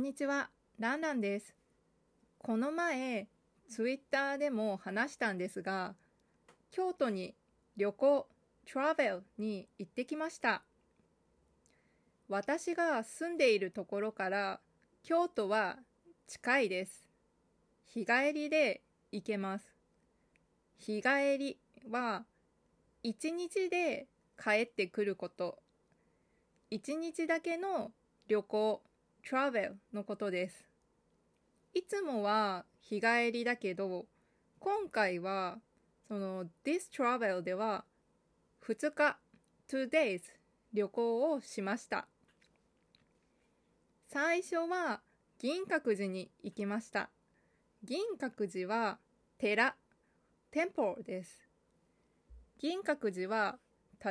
んにちは、ランランです。この前、ツイッターでも話したんですが、京都に旅行、トラベルに行ってきました。私が住んでいるところから京都は近いです。日帰りで行けます。日帰りは一日で帰ってくること。一日だけの旅行、トラベルのことです。いつもは日帰りだけど、今回はその This Travel では2日、2 days 旅行をしました。最初は銀閣寺に行きました。銀閣寺は寺、テンポです。銀閣寺は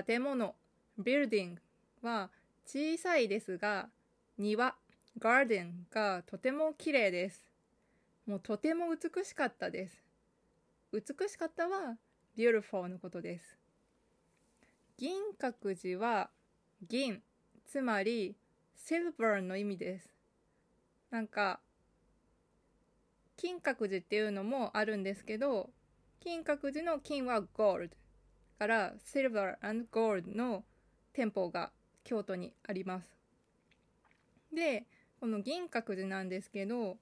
建物、ビルディングは小さいですが、庭、ガーデンがとても綺麗です。もうとても美しかったです。美しかったは beautiful のことです。銀閣寺は銀、つまり silver の意味です。なんか、金閣寺っていうのもあるんですけど、金閣寺の金は gold から silver and gold の店舗が京都にあります。で、この銀閣寺なんですけど、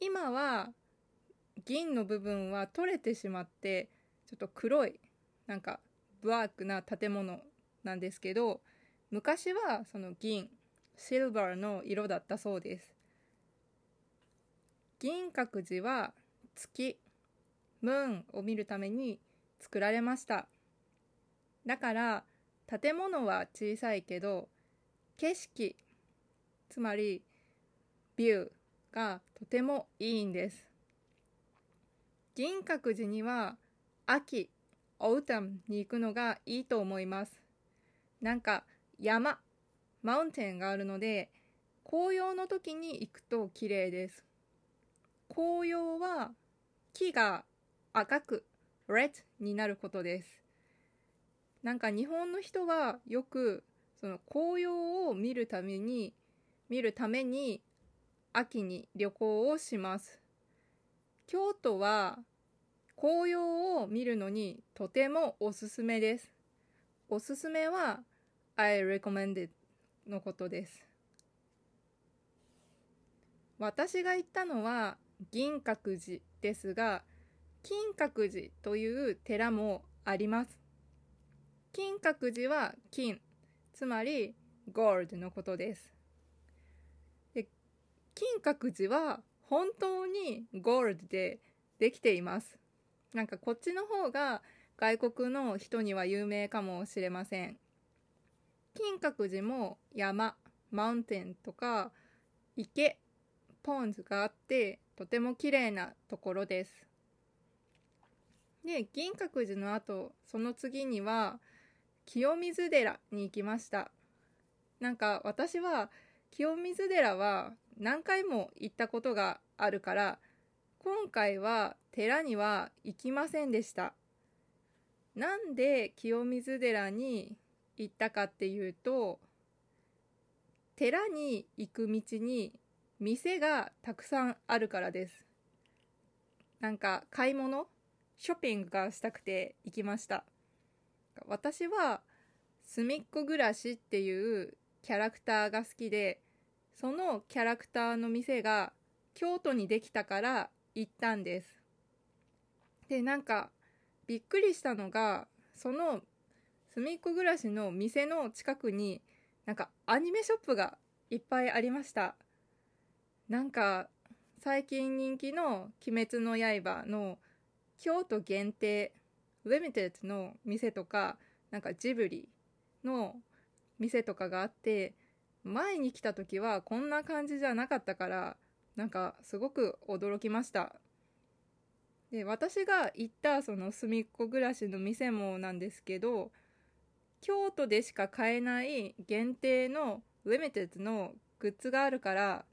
今は銀の部分は取れてしまって、ちょっと黒い、なんかブラックな建物なんですけど、昔はその銀、シルバーの色だったそうです。銀閣寺は月、 moon を見るために作られました。だから建物は小さいけど景色つまり view がとてもいいんです。銀閣寺には秋 autumn に行くのがいいと思います。なんか山マウンテンがあるので紅葉の時に行くと綺麗です。紅葉は木が赤く red になることです。なんか日本の人はよくその紅葉を見るために見るために秋に旅行をします。京都は紅葉を見るのにとてもおすすめです。おすすめは I recommended のことです。私が行ったのは銀閣寺ですが金閣寺という寺もあります。金閣寺は金つまり gold のことです。金閣寺は本当に gold でできています。なんかこっちの方が外国の人には有名かもしれません。金閣寺も山マウンテンとか池ポンズがあってとても綺麗なところです。で銀閣寺の後その次には清水寺に行きました。なんか私は清水寺は何回も行ったことがあるから今回は寺には行きませんでした。なんで清水寺に行ったかっていうと寺に行く道に店がたくさんあるからです。なんか買い物ショッピングがしたくて行きました。私はすみっこ暮らしっていうキャラクターが好きでそのキャラクターの店が京都にできたから行ったんです。でなんかびっくりしたのがそのすみっこ暮らしの店の近くになんかアニメショップがいっぱいありました。なんか最近人気の「鬼滅の刃」の京都限定リミテッドの店とかなんかジブリの店とかがあって前に来た時はこんな感じじゃなかったからなんかすごく驚きました。で私が行ったその隅っこ暮らしの店もなんですけど京都でしか買えない限定のリミテッドのグッズがあるから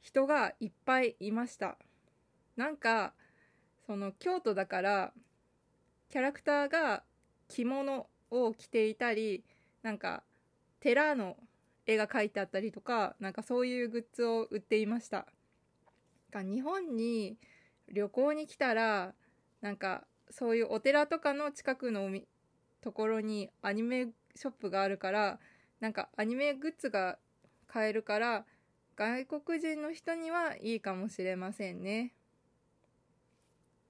人がいっぱいいました。なんかその京都だからキャラクターが着物を着ていたりなんか寺の絵が描いてあったりとかなんかそういうグッズを売っていました。日本に旅行に来たらなんかそういうお寺とかの近くのところにアニメショップがあるからなんかアニメグッズが買えるから外国人の人にはいいかもしれませんね。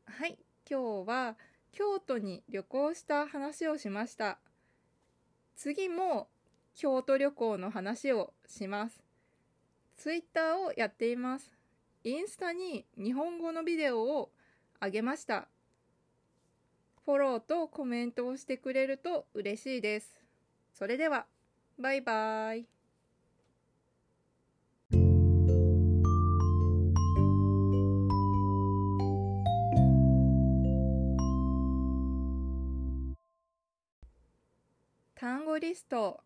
はい今日は京都に旅行した話をしました。次も京都旅行の話をします。ツイッターをやっています。インスタに日本語のビデオをあげました。フォローとコメントをしてくれると嬉しいです。それではバイバイ。単語リスト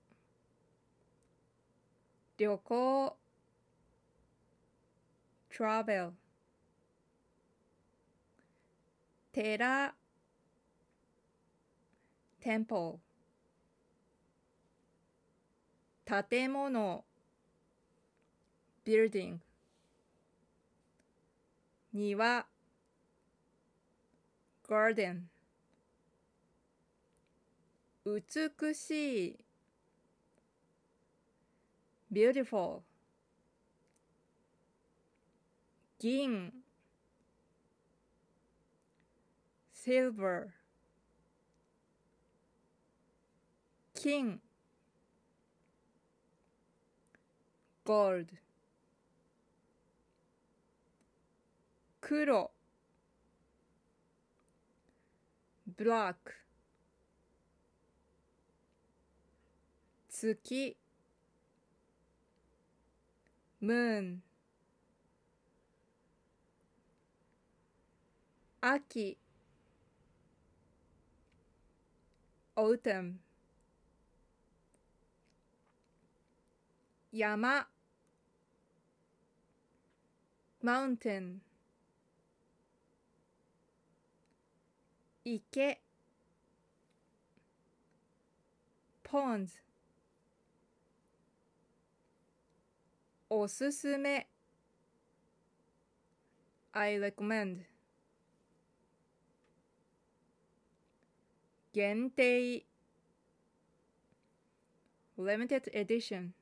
旅行 travel 寺 temple 建物 building 庭 garden 美しい beautiful 銀 silver 金 gold 黒 black 月 moon 秋 autumn 山 mountain 池 ponds おすすめ I recommend 限定 limited edition